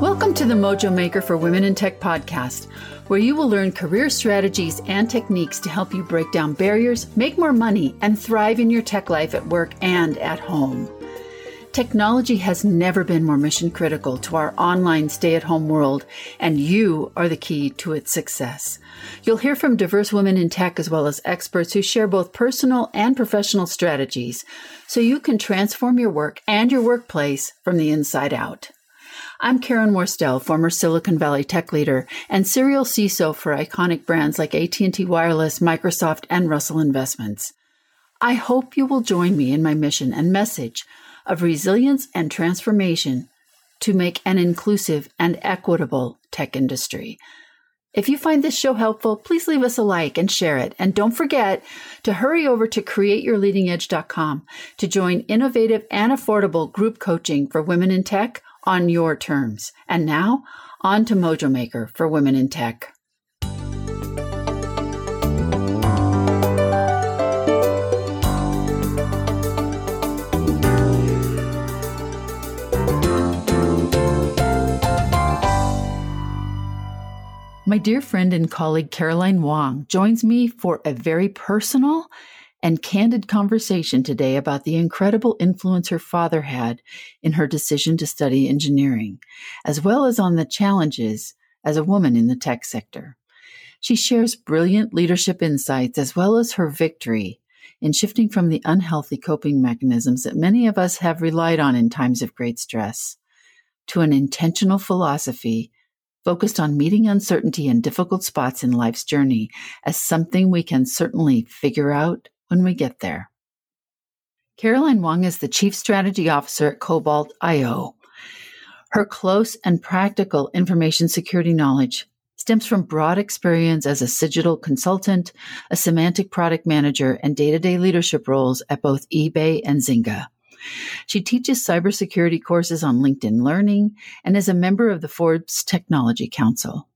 Welcome to the Mojo Maker for Women in Tech podcast, where you will learn career strategies and techniques to help you break down barriers, make more money, and thrive in your tech life at work and at home. Technology has never been more mission critical to our online stay at home world, and you are the key to its success. You'll hear from diverse women in tech as well as experts who share both personal and professional strategies so you can transform your work and your workplace from the inside out. I'm Karen Worstell, former Silicon Valley tech leader and serial CISO for iconic brands like AT&T Wireless, Microsoft, and Russell Investments. I hope you will join me in my mission and message of resilience and transformation to make an inclusive and equitable tech industry. If you find this show helpful, please leave us a like and share it. And don't forget to hurry over to createyourleadingedge.com to join innovative and affordable group coaching for women in tech on your terms. And now, on to Mojo Maker for Women in Tech. My dear friend and colleague Caroline Wong joins me for a very personal and candid conversation today about the incredible influence her father had in her decision to study engineering, as well as on the challenges as a woman in the tech sector. She shares brilliant leadership insights as well as her victory in shifting from the unhealthy coping mechanisms that many of us have relied on in times of great stress to an intentional philosophy focused on meeting uncertainty and difficult spots in life's journey as something we can certainly figure out when we get there. Caroline Wong is the Chief Strategy Officer at Cobalt IO. Her close and practical information security knowledge stems from broad experience as a Cigital consultant, a Symantec product manager, and day to day leadership roles at both eBay and Zynga. She teaches cybersecurity courses on LinkedIn Learning and is a member of the Forbes Technology Council.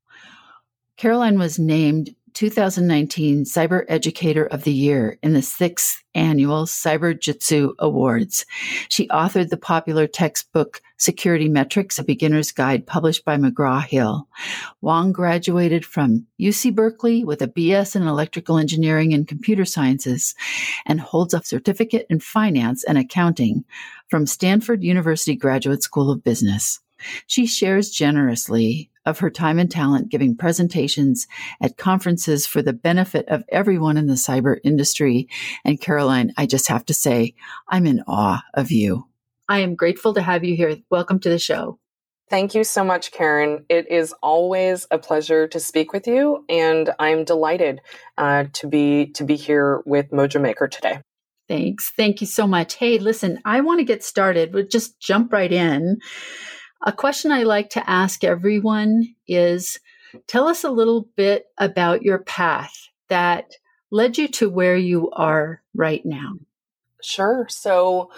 Caroline was named 2019 Cyber Educator of the Year in the sixth annual Cyberjutsu Awards. She authored the popular textbook Security Metrics, a beginner's guide published by McGraw Hill. Wong graduated from UC Berkeley with a BS in electrical engineering and computer sciences and holds a certificate in finance and accounting from Stanford University Graduate School of Business. She shares generously of her time and talent giving presentations at conferences for the benefit of everyone in the cyber industry. And Caroline, I just have to say, I'm in awe of you. I am grateful to have you here. Welcome to the show. Thank you so much, Karen. It is always a pleasure to speak with you, and I'm delighted uh, to be to be here with Mojo Maker today. Thanks. Thank you so much. Hey, listen, I want to get started. We'll just jump right in. A question I like to ask everyone is tell us a little bit about your path that led you to where you are right now. Sure. So,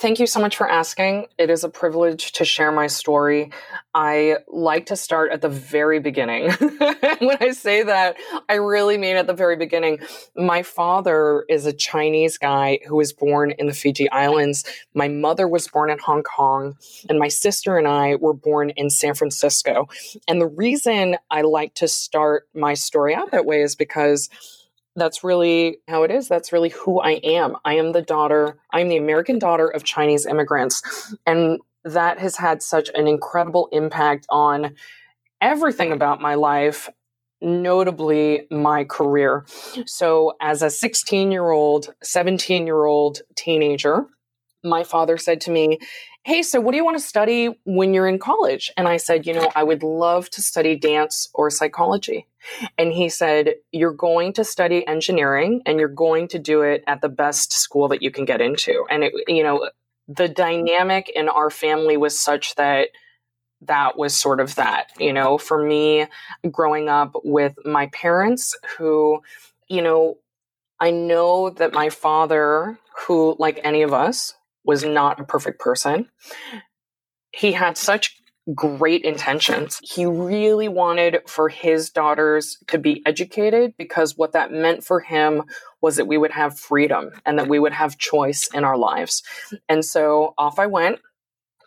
Thank you so much for asking. It is a privilege to share my story. I like to start at the very beginning. when I say that, I really mean at the very beginning. My father is a Chinese guy who was born in the Fiji Islands. My mother was born in Hong Kong, and my sister and I were born in San Francisco. And the reason I like to start my story out that way is because that's really how it is. That's really who I am. I am the daughter, I'm the American daughter of Chinese immigrants. And that has had such an incredible impact on everything about my life, notably my career. So, as a 16 year old, 17 year old teenager, my father said to me, Hey, so what do you want to study when you're in college? And I said, You know, I would love to study dance or psychology. And he said, You're going to study engineering and you're going to do it at the best school that you can get into. And, it, you know, the dynamic in our family was such that that was sort of that, you know, for me growing up with my parents who, you know, I know that my father, who, like any of us, was not a perfect person, he had such great intentions. He really wanted for his daughters to be educated because what that meant for him was that we would have freedom and that we would have choice in our lives. And so off I went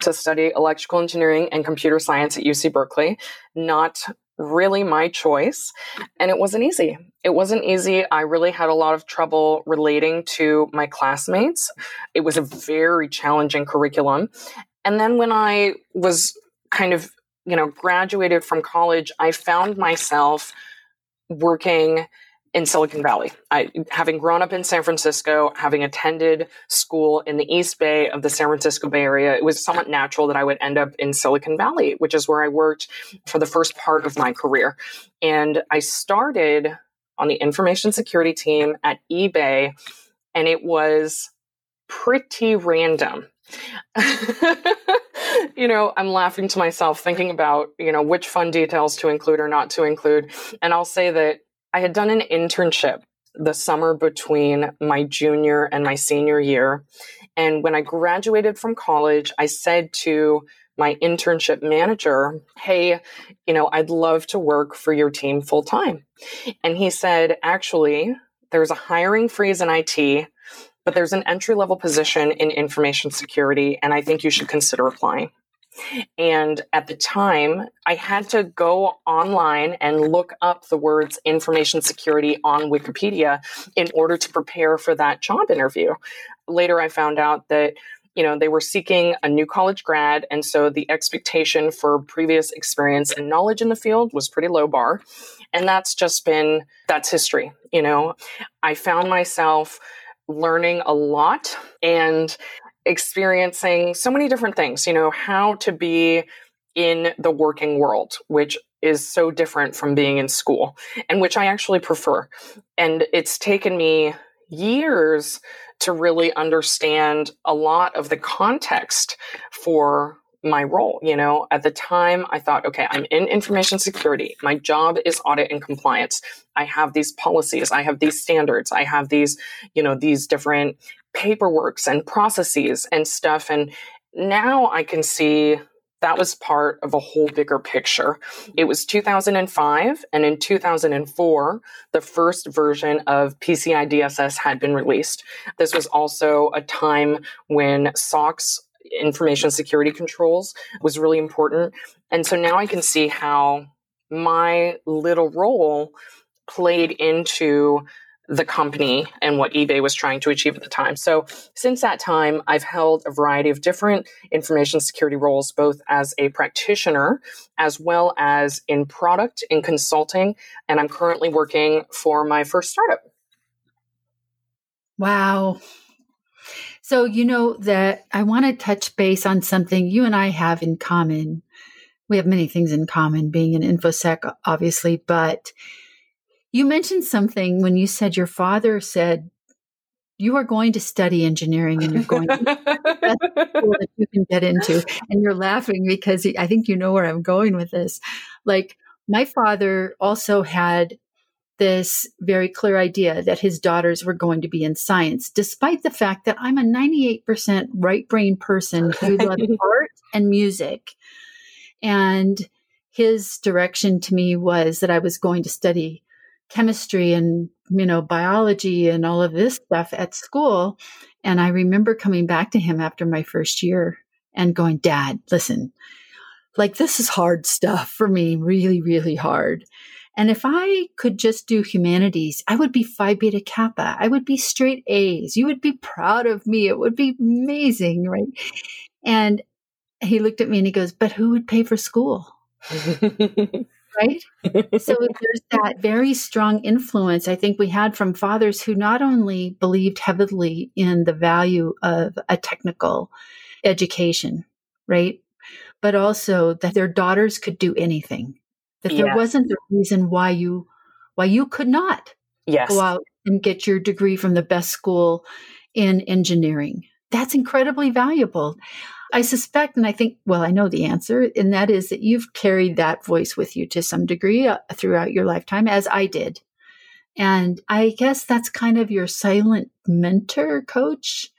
to study electrical engineering and computer science at UC Berkeley. Not really my choice. And it wasn't easy. It wasn't easy. I really had a lot of trouble relating to my classmates. It was a very challenging curriculum. And then when I was kind of, you know, graduated from college, I found myself working in Silicon Valley. I, having grown up in San Francisco, having attended school in the East Bay of the San Francisco Bay Area, it was somewhat natural that I would end up in Silicon Valley, which is where I worked for the first part of my career. And I started on the information security team at eBay, and it was pretty random. you know, I'm laughing to myself thinking about, you know, which fun details to include or not to include. And I'll say that I had done an internship the summer between my junior and my senior year. And when I graduated from college, I said to my internship manager, Hey, you know, I'd love to work for your team full time. And he said, Actually, there's a hiring freeze in IT, but there's an entry level position in information security, and I think you should consider applying. And at the time, I had to go online and look up the words information security on Wikipedia in order to prepare for that job interview. Later, I found out that you know they were seeking a new college grad and so the expectation for previous experience and knowledge in the field was pretty low bar and that's just been that's history you know i found myself learning a lot and experiencing so many different things, you know, how to be in the working world, which is so different from being in school and which I actually prefer. And it's taken me years to really understand a lot of the context for my role. You know, at the time I thought, okay, I'm in information security. My job is audit and compliance. I have these policies. I have these standards. I have these, you know, these different paperworks and processes and stuff. And now I can see that was part of a whole bigger picture. It was 2005, and in 2004, the first version of PCI DSS had been released. This was also a time when SOX information security controls was really important. And so now I can see how my little role played into the company and what eBay was trying to achieve at the time. So, since that time, I've held a variety of different information security roles, both as a practitioner as well as in product, in consulting, and I'm currently working for my first startup. Wow. So, you know, that I want to touch base on something you and I have in common. We have many things in common, being an InfoSec, obviously, but you mentioned something when you said your father said you are going to study engineering and you're going to that you can get into. And you're laughing because I think you know where I'm going with this. Like my father also had this very clear idea that his daughters were going to be in science, despite the fact that I'm a 98% right brain person who loves art and music. And his direction to me was that I was going to study chemistry and you know biology and all of this stuff at school and i remember coming back to him after my first year and going dad listen like this is hard stuff for me really really hard and if i could just do humanities i would be phi beta kappa i would be straight a's you would be proud of me it would be amazing right and he looked at me and he goes but who would pay for school right? so there's that very strong influence I think we had from fathers who not only believed heavily in the value of a technical education, right? But also that their daughters could do anything. That yes. there wasn't a reason why you why you could not yes. go out and get your degree from the best school in engineering. That's incredibly valuable. I suspect, and I think, well, I know the answer, and that is that you've carried that voice with you to some degree uh, throughout your lifetime, as I did. And I guess that's kind of your silent mentor coach,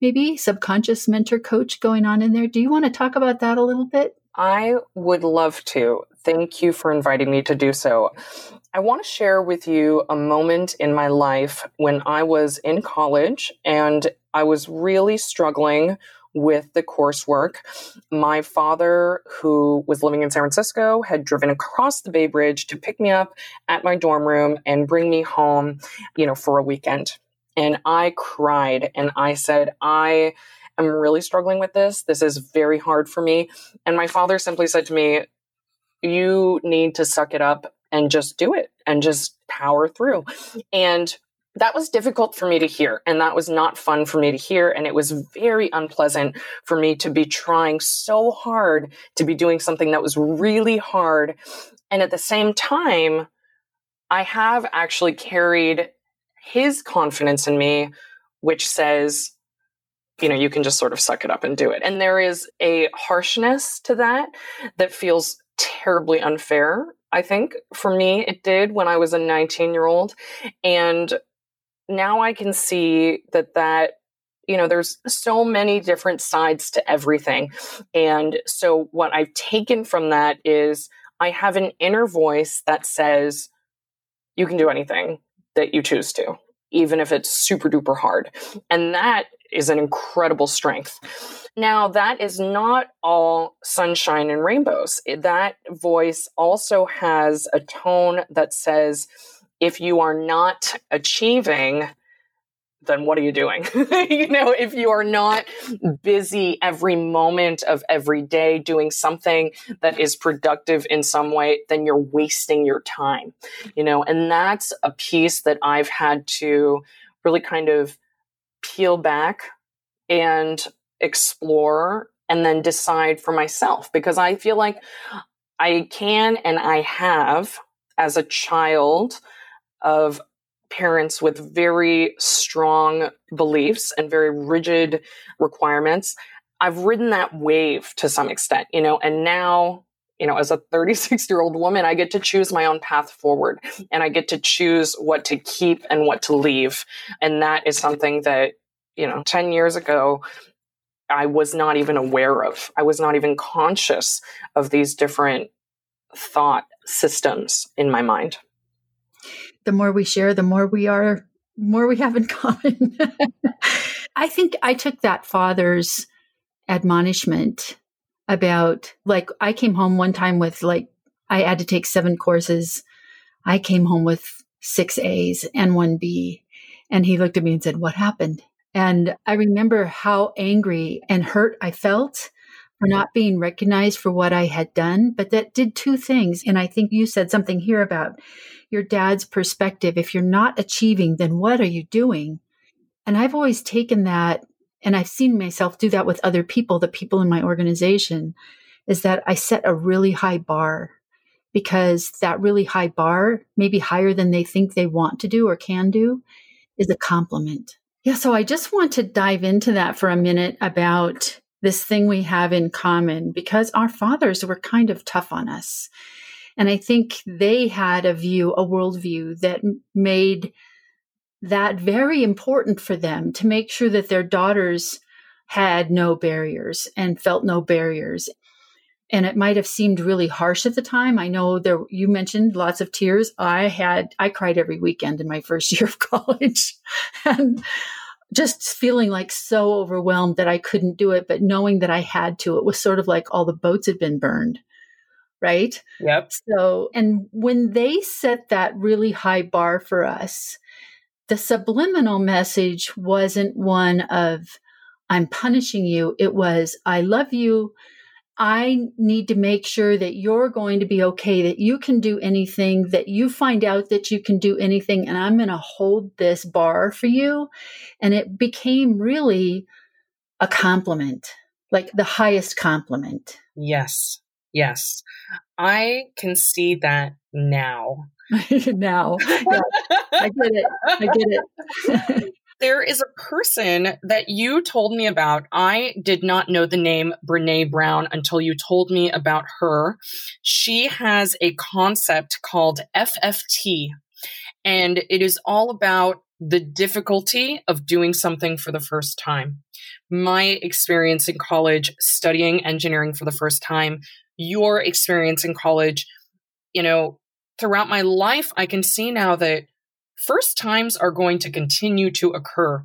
maybe subconscious mentor coach going on in there. Do you want to talk about that a little bit? I would love to. Thank you for inviting me to do so. I want to share with you a moment in my life when I was in college and I was really struggling with the coursework. My father, who was living in San Francisco, had driven across the Bay Bridge to pick me up at my dorm room and bring me home, you know, for a weekend. And I cried and I said, I am really struggling with this. This is very hard for me. And my father simply said to me, You need to suck it up and just do it and just power through. And that was difficult for me to hear and that was not fun for me to hear and it was very unpleasant for me to be trying so hard to be doing something that was really hard and at the same time i have actually carried his confidence in me which says you know you can just sort of suck it up and do it. And there is a harshness to that that feels terribly unfair I think. For me it did when I was a 19 year old and now I can see that that you know there's so many different sides to everything. And so what I've taken from that is I have an inner voice that says you can do anything that you choose to even if it's super duper hard. And that is an incredible strength now, that is not all sunshine and rainbows. That voice also has a tone that says, if you are not achieving, then what are you doing? you know, if you are not busy every moment of every day doing something that is productive in some way, then you're wasting your time, you know, and that's a piece that I've had to really kind of peel back and explore and then decide for myself because I feel like I can and I have as a child of parents with very strong beliefs and very rigid requirements. I've ridden that wave to some extent, you know, and now, you know, as a 36 year old woman, I get to choose my own path forward and I get to choose what to keep and what to leave. And that is something that, you know, 10 years ago, I was not even aware of. I was not even conscious of these different thought systems in my mind. The more we share, the more we are, more we have in common. I think I took that father's admonishment about, like, I came home one time with, like, I had to take seven courses. I came home with six A's and one B. And he looked at me and said, What happened? And I remember how angry and hurt I felt for not being recognized for what I had done. But that did two things. And I think you said something here about your dad's perspective. If you're not achieving, then what are you doing? And I've always taken that, and I've seen myself do that with other people, the people in my organization, is that I set a really high bar because that really high bar, maybe higher than they think they want to do or can do, is a compliment. Yeah, so I just want to dive into that for a minute about this thing we have in common because our fathers were kind of tough on us. And I think they had a view, a worldview that made that very important for them to make sure that their daughters had no barriers and felt no barriers and it might have seemed really harsh at the time. I know there you mentioned lots of tears. I had I cried every weekend in my first year of college. and just feeling like so overwhelmed that I couldn't do it, but knowing that I had to. It was sort of like all the boats had been burned. Right? Yep. So, and when they set that really high bar for us, the subliminal message wasn't one of, I'm punishing you. It was, I love you I need to make sure that you're going to be okay, that you can do anything, that you find out that you can do anything, and I'm going to hold this bar for you. And it became really a compliment, like the highest compliment. Yes. Yes. I can see that now. now. Yeah, I get it. I get it. there is a person that you told me about. I did not know the name Brene Brown until you told me about her. She has a concept called FFT, and it is all about the difficulty of doing something for the first time. My experience in college studying engineering for the first time, your experience in college, you know, throughout my life, I can see now that first times are going to continue to occur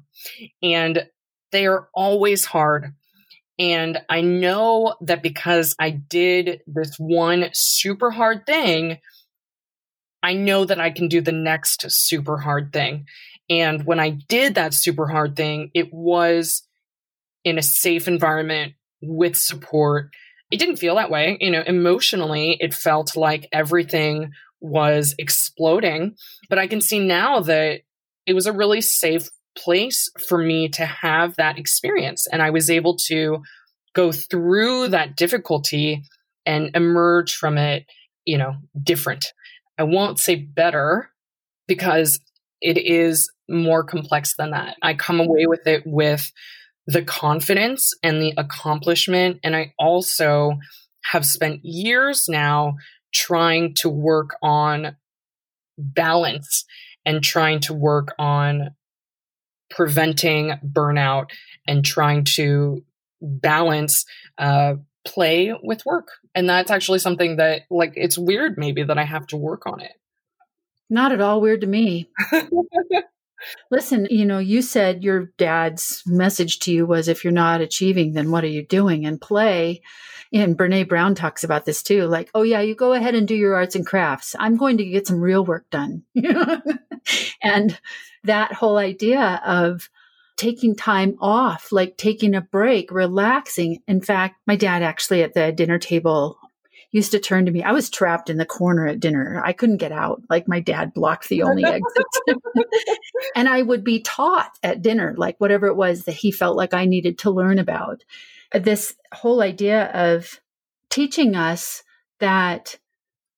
and they are always hard. And I know that because I did this one super hard thing, I know that I can do the next super hard thing. And when I did that super hard thing, it was in a safe environment with support. It didn't feel that way. You know, emotionally, it felt like everything was exploding. But I can see now that it was a really safe place for me to have that experience. And I was able to go through that difficulty and emerge from it, you know, different. I won't say better because it is more complex than that. I come away with it with the confidence and the accomplishment. And I also have spent years now trying to work on balance and trying to work on preventing burnout and trying to balance uh, play with work. And that's actually something that, like, it's weird maybe that I have to work on it. Not at all weird to me. Listen, you know, you said your dad's message to you was if you're not achieving, then what are you doing? And play, and Brene Brown talks about this too. Like, oh yeah, you go ahead and do your arts and crafts. I'm going to get some real work done. and that whole idea of taking time off, like taking a break, relaxing. In fact, my dad actually at the dinner table used to turn to me. I was trapped in the corner at dinner. I couldn't get out. Like my dad blocked the only exit. and I would be taught at dinner, like whatever it was that he felt like I needed to learn about. This whole idea of teaching us that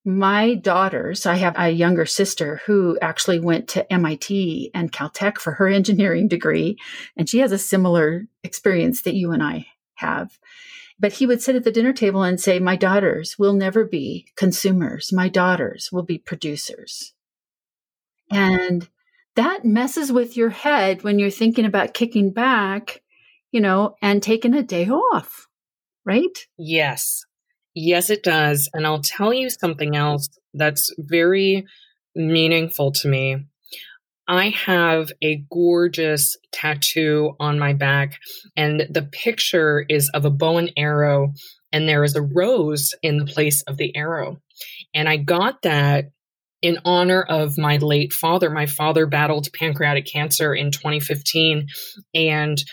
my daughters, I have a younger sister who actually went to MIT and Caltech for her engineering degree, and she has a similar experience that you and I have. But he would sit at the dinner table and say, My daughters will never be consumers. My daughters will be producers. And that messes with your head when you're thinking about kicking back, you know, and taking a day off, right? Yes. Yes, it does. And I'll tell you something else that's very meaningful to me. I have a gorgeous tattoo on my back, and the picture is of a bow and arrow, and there is a rose in the place of the arrow. And I got that in honor of my late father. My father battled pancreatic cancer in 2015. And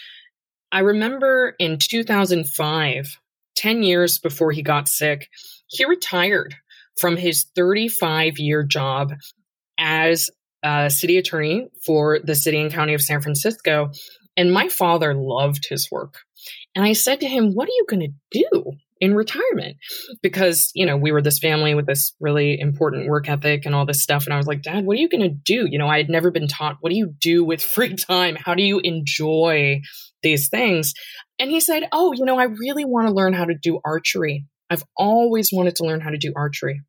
I remember in 2005, 10 years before he got sick, he retired from his 35 year job as a city attorney for the city and county of San Francisco. And my father loved his work. And I said to him, What are you going to do in retirement? Because, you know, we were this family with this really important work ethic and all this stuff. And I was like, Dad, what are you going to do? You know, I had never been taught, what do you do with free time? How do you enjoy these things? And he said, Oh, you know, I really want to learn how to do archery. I've always wanted to learn how to do archery.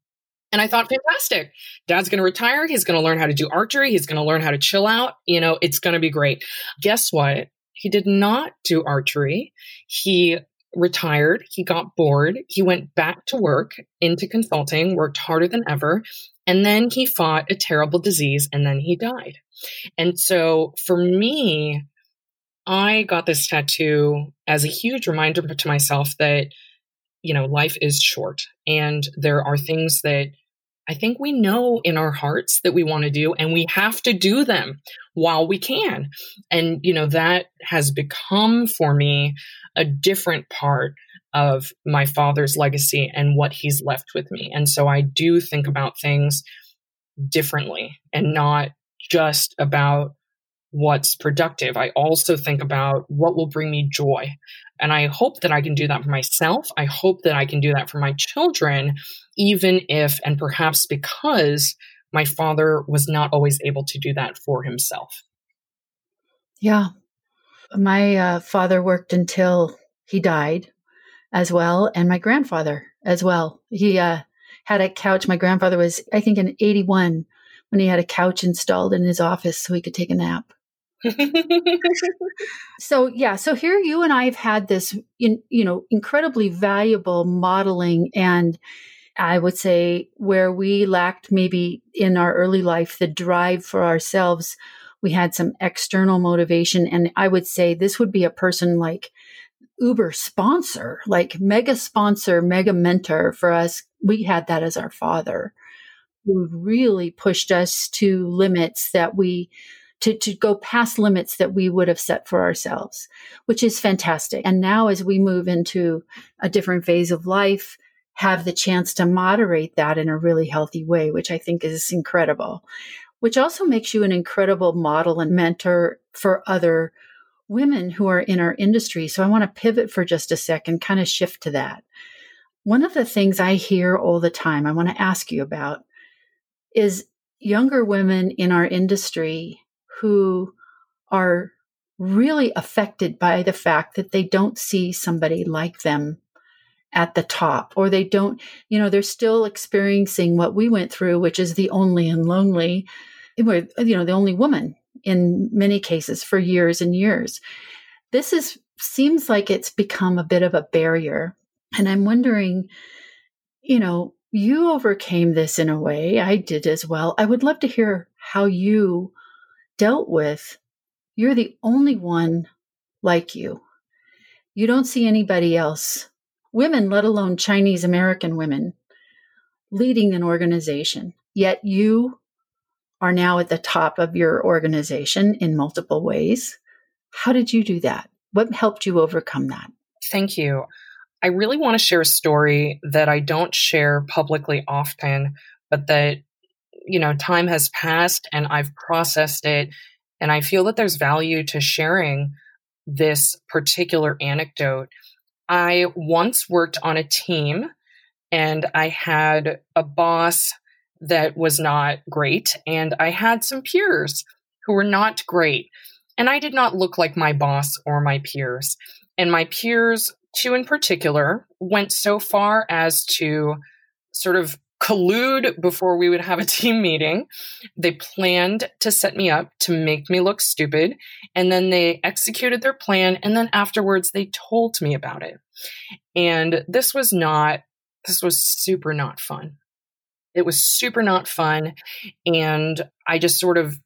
And I thought, fantastic. Dad's going to retire. He's going to learn how to do archery. He's going to learn how to chill out. You know, it's going to be great. Guess what? He did not do archery. He retired. He got bored. He went back to work into consulting, worked harder than ever. And then he fought a terrible disease and then he died. And so for me, I got this tattoo as a huge reminder to myself that, you know, life is short and there are things that I think we know in our hearts that we want to do and we have to do them while we can. And, you know, that has become for me a different part of my father's legacy and what he's left with me. And so I do think about things differently and not just about what's productive. I also think about what will bring me joy. And I hope that I can do that for myself. I hope that I can do that for my children, even if, and perhaps because my father was not always able to do that for himself. Yeah. My uh, father worked until he died as well, and my grandfather as well. He uh, had a couch. My grandfather was, I think, in 81 when he had a couch installed in his office so he could take a nap. so yeah, so here you and I have had this, in, you know, incredibly valuable modeling and I would say where we lacked maybe in our early life the drive for ourselves, we had some external motivation. And I would say this would be a person like uber sponsor, like mega sponsor, mega mentor for us. We had that as our father who really pushed us to limits that we to, to go past limits that we would have set for ourselves, which is fantastic. And now as we move into a different phase of life, have the chance to moderate that in a really healthy way, which I think is incredible, which also makes you an incredible model and mentor for other women who are in our industry. So I want to pivot for just a second, kind of shift to that. One of the things I hear all the time, I want to ask you about is younger women in our industry who are really affected by the fact that they don't see somebody like them at the top or they don't you know they're still experiencing what we went through which is the only and lonely where you know the only woman in many cases for years and years. This is seems like it's become a bit of a barrier and i'm wondering you know you overcame this in a way i did as well. I would love to hear how you dealt with you're the only one like you. You don't see anybody else women, let alone Chinese American women, leading an organization. Yet you are now at the top of your organization in multiple ways. How did you do that? What helped you overcome that? Thank you. I really want to share a story that I don't share publicly often, but that, you know, time has passed and I've processed it. And I feel that there's value to sharing this particular anecdote I once worked on a team and I had a boss that was not great, and I had some peers who were not great. And I did not look like my boss or my peers. And my peers, two in particular, went so far as to sort of collude before we would have a team meeting. They planned to set me up to make me look stupid. And then they executed their plan. And then afterwards, they told me about it. And this was not, this was super not fun. It was super not fun. And I just sort of,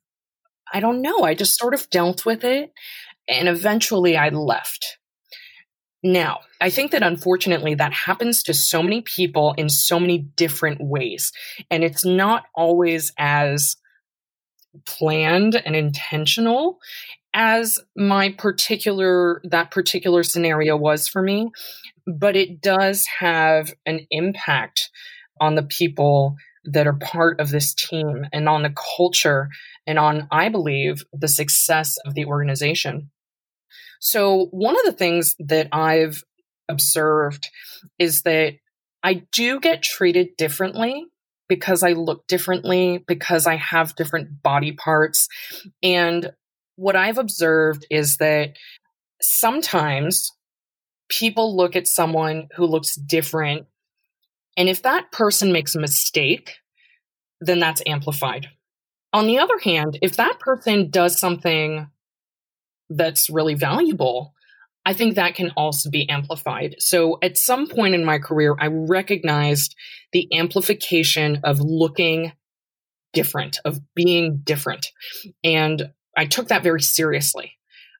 I don't know, I just sort of dealt with it. And eventually I left. Now, I think that unfortunately that happens to so many people in so many different ways. And it's not always as planned and intentional as my particular that particular scenario was for me but it does have an impact on the people that are part of this team and on the culture and on i believe the success of the organization so, one of the things that I've observed is that I do get treated differently because I look differently, because I have different body parts. And what I've observed is that sometimes people look at someone who looks different. And if that person makes a mistake, then that's amplified. On the other hand, if that person does something that's really valuable, I think that can also be amplified. So at some point in my career, I recognized the amplification of looking different, of being different. And I took that very seriously.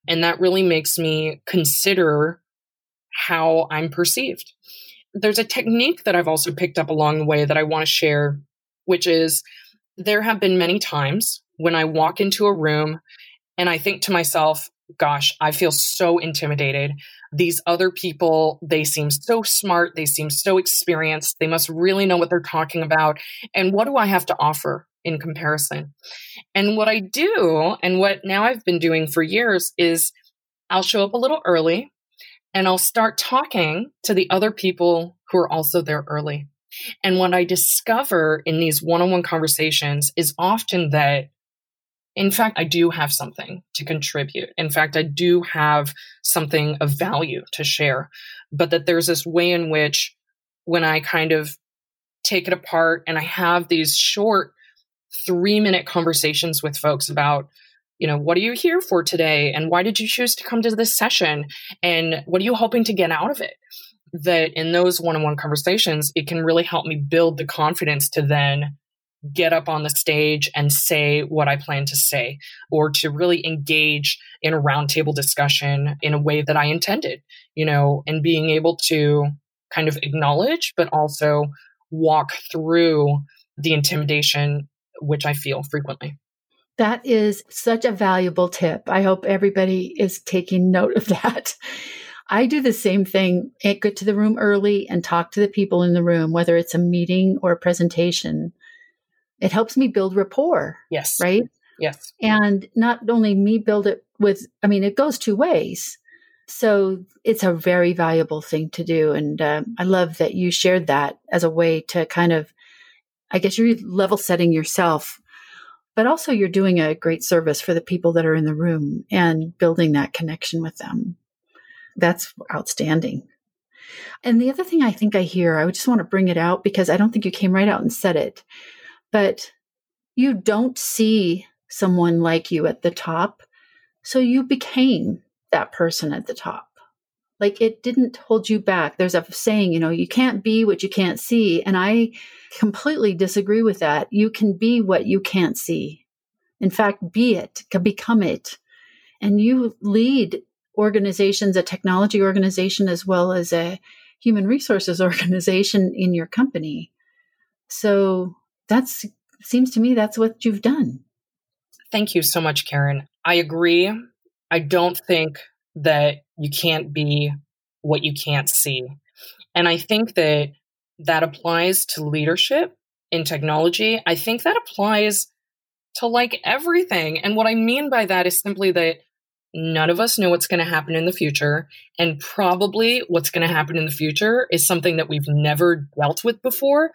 And that really makes me consider how I'm perceived. There's a technique that I've also picked up along the way that I want to share, which is there have been many times when I walk into a room and I think to myself, gosh, I feel so intimidated. These other people, they seem so smart. They seem so experienced. They must really know what they're talking about. And what do I have to offer in comparison? And what I do, and what now I've been doing for years, is I'll show up a little early and I'll start talking to the other people who are also there early. And what I discover in these one on one conversations is often that in fact, I do have something to contribute. In fact, I do have something of value to share, but that there's this way in which when I kind of take it apart and I have these short three minute conversations with folks about, you know, what are you here for today? And why did you choose to come to this session? And what are you hoping to get out of it? That in those one on one conversations, it can really help me build the confidence to then get up on the stage and say what I plan to say, or to really engage in a roundtable discussion in a way that I intended, you know, and being able to kind of acknowledge, but also walk through the intimidation which I feel frequently. That is such a valuable tip. I hope everybody is taking note of that. I do the same thing. Get to the room early and talk to the people in the room, whether it's a meeting or a presentation. It helps me build rapport. Yes. Right? Yes. And not only me build it with, I mean, it goes two ways. So it's a very valuable thing to do. And um, I love that you shared that as a way to kind of, I guess you're level setting yourself, but also you're doing a great service for the people that are in the room and building that connection with them. That's outstanding. And the other thing I think I hear, I just want to bring it out because I don't think you came right out and said it, but you don't see someone like you at the top. So you became that person at the top. Like it didn't hold you back. There's a saying, you know, you can't be what you can't see. And I completely disagree with that. You can be what you can't see. In fact, be it, become it. And you lead organizations, a technology organization, as well as a human resources organization in your company. So that's seems to me that's what you've done. Thank you so much, Karen. I agree. I don't think that you can't be what you can't see. And I think that that applies to leadership in technology. I think that applies to like everything. And what I mean by that is simply that none of us know what's going to happen in the future. And probably what's going to happen in the future is something that we've never dealt with before.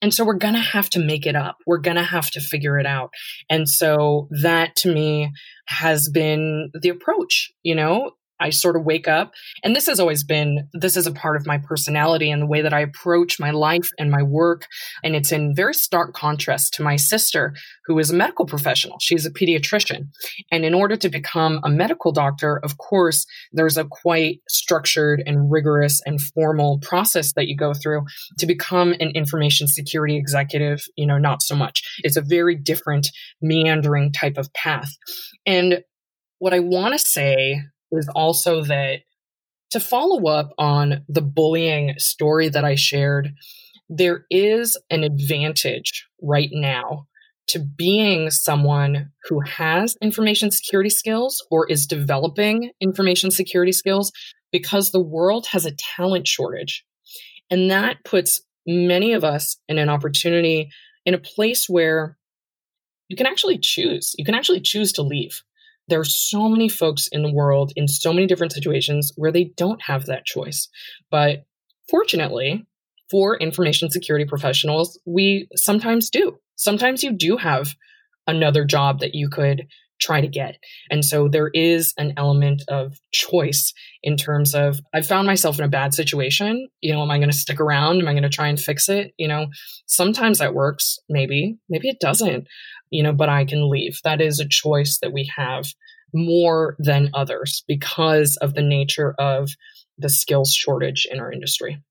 And so we're going to have to make it up. We're going to have to figure it out. And so that to me has been the approach, you know, I sort of wake up. And this has always been, this is a part of my personality and the way that I approach my life and my work. And it's in very stark contrast to my sister, who is a medical professional. She's a pediatrician. And in order to become a medical doctor, of course, there's a quite structured and rigorous and formal process that you go through to become an information security executive, you know, not so much. It's a very different meandering type of path. And what I want to say is also that to follow up on the bullying story that I shared, there is an advantage right now to being someone who has information security skills or is developing information security skills because the world has a talent shortage. And that puts many of us in an opportunity in a place where you can actually choose. You can actually choose to leave there are so many folks in the world in so many different situations where they don't have that choice. But fortunately, for information security professionals, we sometimes do. Sometimes you do have another job that you could try to get. And so there is an element of choice in terms of I've found myself in a bad situation. You know, am I going to stick around? Am I going to try and fix it? You know, sometimes that works, maybe, maybe it doesn't you know, but I can leave. That is a choice that we have more than others because of the nature of the skills shortage in our industry.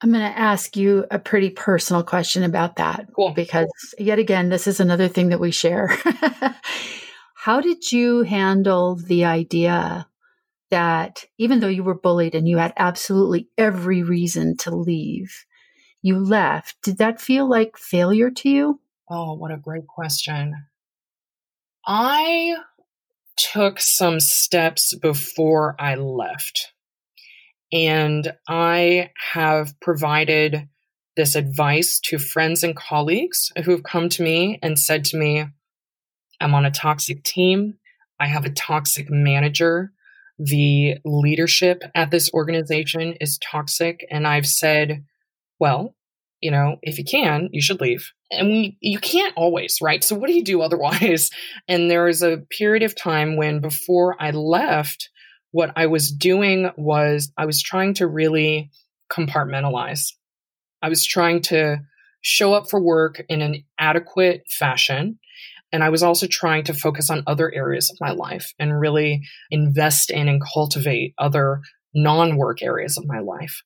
I'm going to ask you a pretty personal question about that. Cool. Because yet again, this is another thing that we share. How did you handle the idea that even though you were bullied and you had absolutely every reason to leave, you left? Did that feel like failure to you? Oh, what a great question. I took some steps before I left. And I have provided this advice to friends and colleagues who have come to me and said to me, I'm on a toxic team. I have a toxic manager. The leadership at this organization is toxic. And I've said, well, you know, if you can, you should leave. And we, you can't always, right? So what do you do otherwise? And there was a period of time when before I left, what I was doing was I was trying to really compartmentalize. I was trying to show up for work in an adequate fashion. And I was also trying to focus on other areas of my life and really invest in and cultivate other non work areas of my life.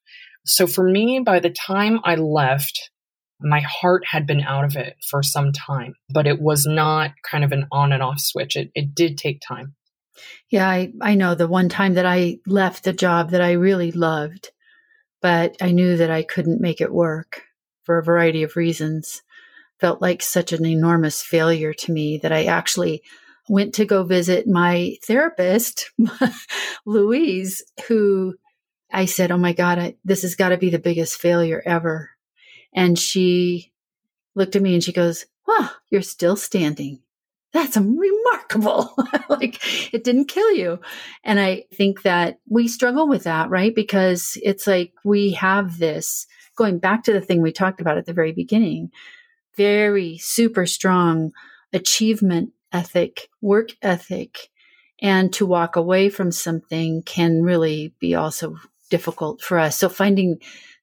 So for me, by the time I left, my heart had been out of it for some time, but it was not kind of an on and off switch. It, it did take time. Yeah, I, I know the one time that I left the job that I really loved, but I knew that I couldn't make it work for a variety of reasons. Felt like such an enormous failure to me that I actually went to go visit my therapist, Louise, who I said, Oh my God, I, this has got to be the biggest failure ever. And she looked at me and she goes, Wow, you're still standing. That's remarkable. like it didn't kill you. And I think that we struggle with that, right? Because it's like we have this going back to the thing we talked about at the very beginning, very super strong achievement ethic, work ethic. And to walk away from something can really be also difficult for us. So finding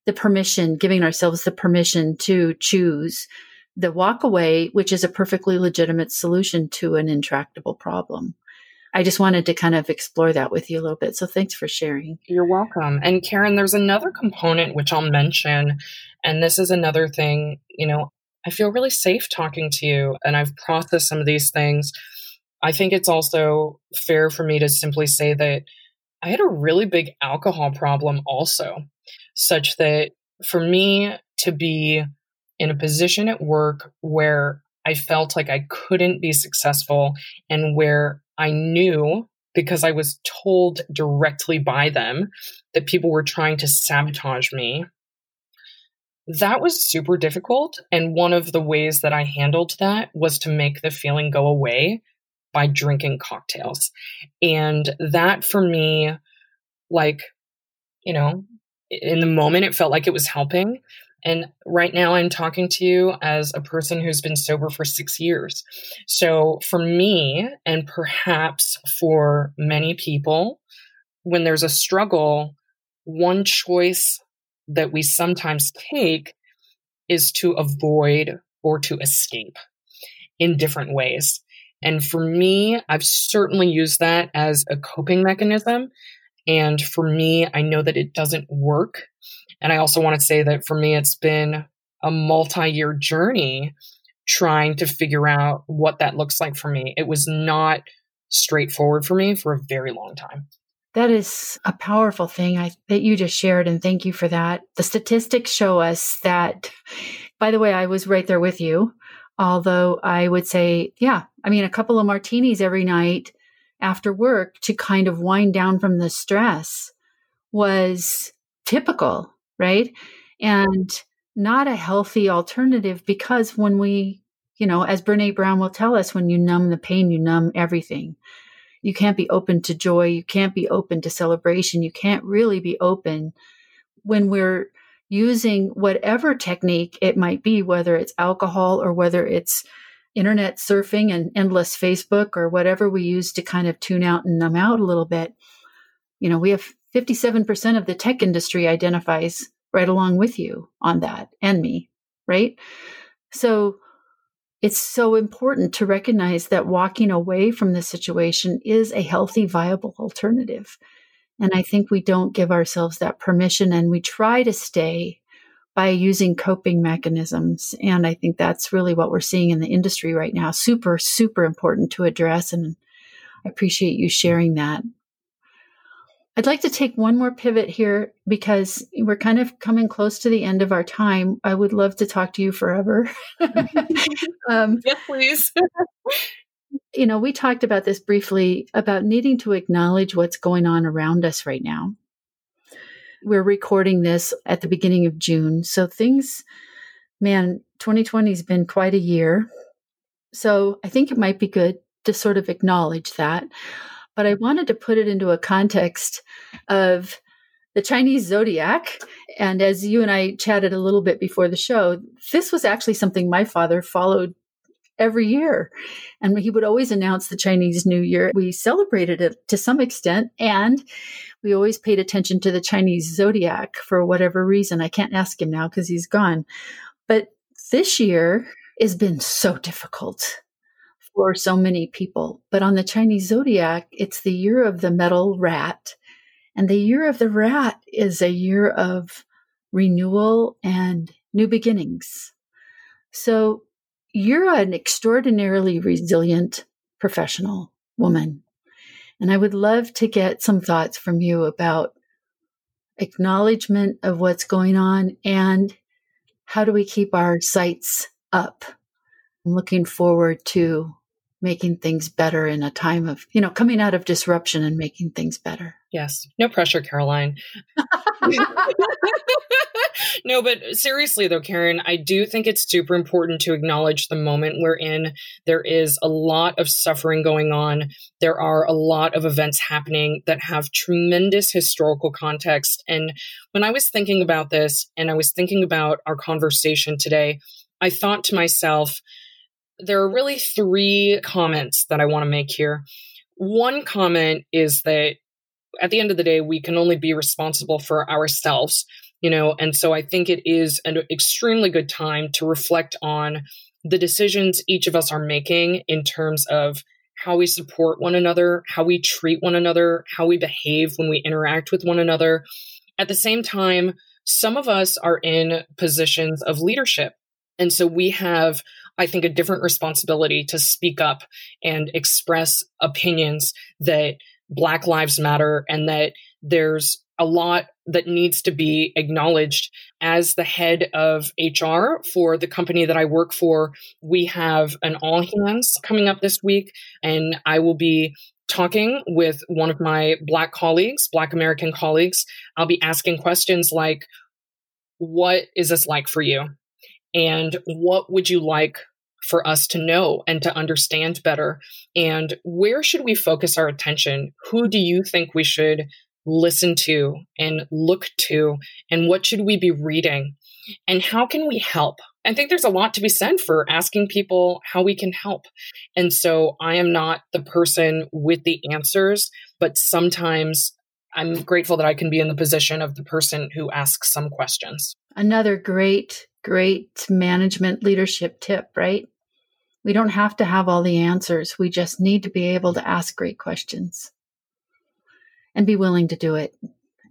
the permission, giving ourselves the permission to choose the walk away, which is a perfectly legitimate solution to an intractable problem. I just wanted to kind of explore that with you a little bit. So thanks for sharing. You're welcome. And Karen, there's another component which I'll mention. And this is another thing, you know, I feel really safe talking to you and I've processed some of these things. I think it's also fair for me to simply say that I had a really big alcohol problem also, such that for me to be in a position at work where I felt like I couldn't be successful and where I knew because I was told directly by them that people were trying to sabotage me. That was super difficult. And one of the ways that I handled that was to make the feeling go away by drinking cocktails. And that for me, like, you know, in the moment, it felt like it was helping. And right now, I'm talking to you as a person who's been sober for six years. So, for me, and perhaps for many people, when there's a struggle, one choice that we sometimes take is to avoid or to escape in different ways. And for me, I've certainly used that as a coping mechanism. And for me, I know that it doesn't work and I also want to say that for me, it's been a multi year journey trying to figure out what that looks like for me. It was not straightforward for me for a very long time. That is a powerful thing I, that you just shared, and thank you for that. The statistics show us that, by the way, I was right there with you. Although I would say, yeah, I mean, a couple of martinis every night after work to kind of wind down from the stress was typical right? And not a healthy alternative because when we, you know, as Brene Brown will tell us, when you numb the pain, you numb everything. You can't be open to joy. You can't be open to celebration. You can't really be open when we're using whatever technique it might be, whether it's alcohol or whether it's internet surfing and endless Facebook or whatever we use to kind of tune out and numb out a little bit. You know, we have 57% of the tech industry identifies right along with you on that and me, right? So it's so important to recognize that walking away from the situation is a healthy, viable alternative. And I think we don't give ourselves that permission and we try to stay by using coping mechanisms. And I think that's really what we're seeing in the industry right now. Super, super important to address. And I appreciate you sharing that. I'd like to take one more pivot here because we're kind of coming close to the end of our time. I would love to talk to you forever. um, yes, please. you know, we talked about this briefly about needing to acknowledge what's going on around us right now. We're recording this at the beginning of June. So things, man, 2020 has been quite a year. So I think it might be good to sort of acknowledge that but I wanted to put it into a context of the Chinese zodiac. And as you and I chatted a little bit before the show, this was actually something my father followed every year. And he would always announce the Chinese New Year. We celebrated it to some extent, and we always paid attention to the Chinese zodiac for whatever reason. I can't ask him now because he's gone. But this year has been so difficult for so many people. But on the Chinese zodiac, it's the year of the metal rat. And the year of the rat is a year of renewal and new beginnings. So you're an extraordinarily resilient professional woman. And I would love to get some thoughts from you about acknowledgement of what's going on and how do we keep our sights up? I'm looking forward to making things better in a time of, you know, coming out of disruption and making things better. Yes. No pressure, Caroline. no, but seriously though, Karen, I do think it's super important to acknowledge the moment we're in. There is a lot of suffering going on. There are a lot of events happening that have tremendous historical context. And when I was thinking about this and I was thinking about our conversation today, I thought to myself, there are really three comments that I want to make here. One comment is that at the end of the day, we can only be responsible for ourselves, you know, and so I think it is an extremely good time to reflect on the decisions each of us are making in terms of how we support one another, how we treat one another, how we behave when we interact with one another. At the same time, some of us are in positions of leadership. And so we have, I think, a different responsibility to speak up and express opinions that Black Lives Matter and that there's a lot that needs to be acknowledged. As the head of HR for the company that I work for, we have an all hands coming up this week, and I will be talking with one of my Black colleagues, Black American colleagues. I'll be asking questions like, What is this like for you? And what would you like for us to know and to understand better? And where should we focus our attention? Who do you think we should listen to and look to? And what should we be reading? And how can we help? I think there's a lot to be said for asking people how we can help. And so I am not the person with the answers, but sometimes I'm grateful that I can be in the position of the person who asks some questions. Another great, great management leadership tip, right? We don't have to have all the answers. We just need to be able to ask great questions and be willing to do it.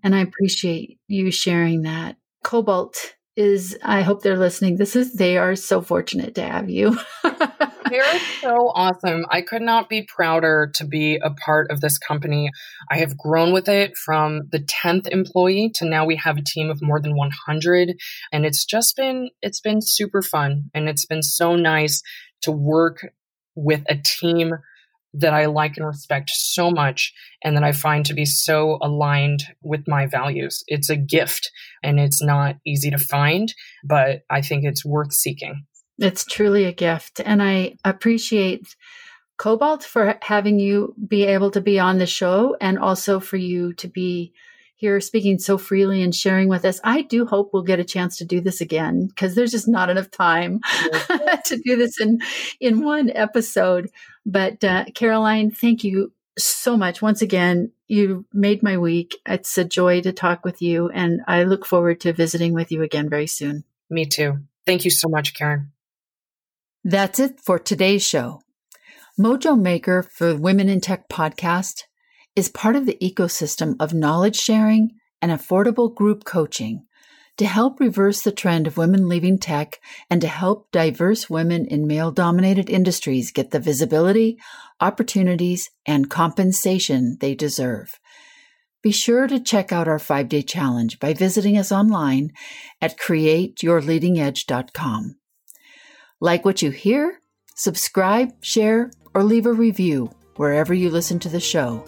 And I appreciate you sharing that. Cobalt is, I hope they're listening. This is, they are so fortunate to have you. They're so awesome. I could not be prouder to be a part of this company. I have grown with it from the 10th employee to now we have a team of more than 100 and it's just been it's been super fun and it's been so nice to work with a team that I like and respect so much and that I find to be so aligned with my values. It's a gift and it's not easy to find, but I think it's worth seeking. It's truly a gift. And I appreciate Cobalt for having you be able to be on the show and also for you to be here speaking so freely and sharing with us. I do hope we'll get a chance to do this again because there's just not enough time to do this in in one episode. But uh, Caroline, thank you so much once again. You made my week. It's a joy to talk with you, and I look forward to visiting with you again very soon. Me too. Thank you so much, Karen. That's it for today's show. Mojo Maker for Women in Tech podcast is part of the ecosystem of knowledge sharing and affordable group coaching to help reverse the trend of women leaving tech and to help diverse women in male dominated industries get the visibility, opportunities, and compensation they deserve. Be sure to check out our five day challenge by visiting us online at createyourleadingedge.com. Like what you hear? Subscribe, share, or leave a review wherever you listen to the show.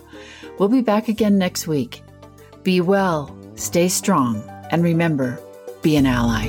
We'll be back again next week. Be well, stay strong, and remember be an ally.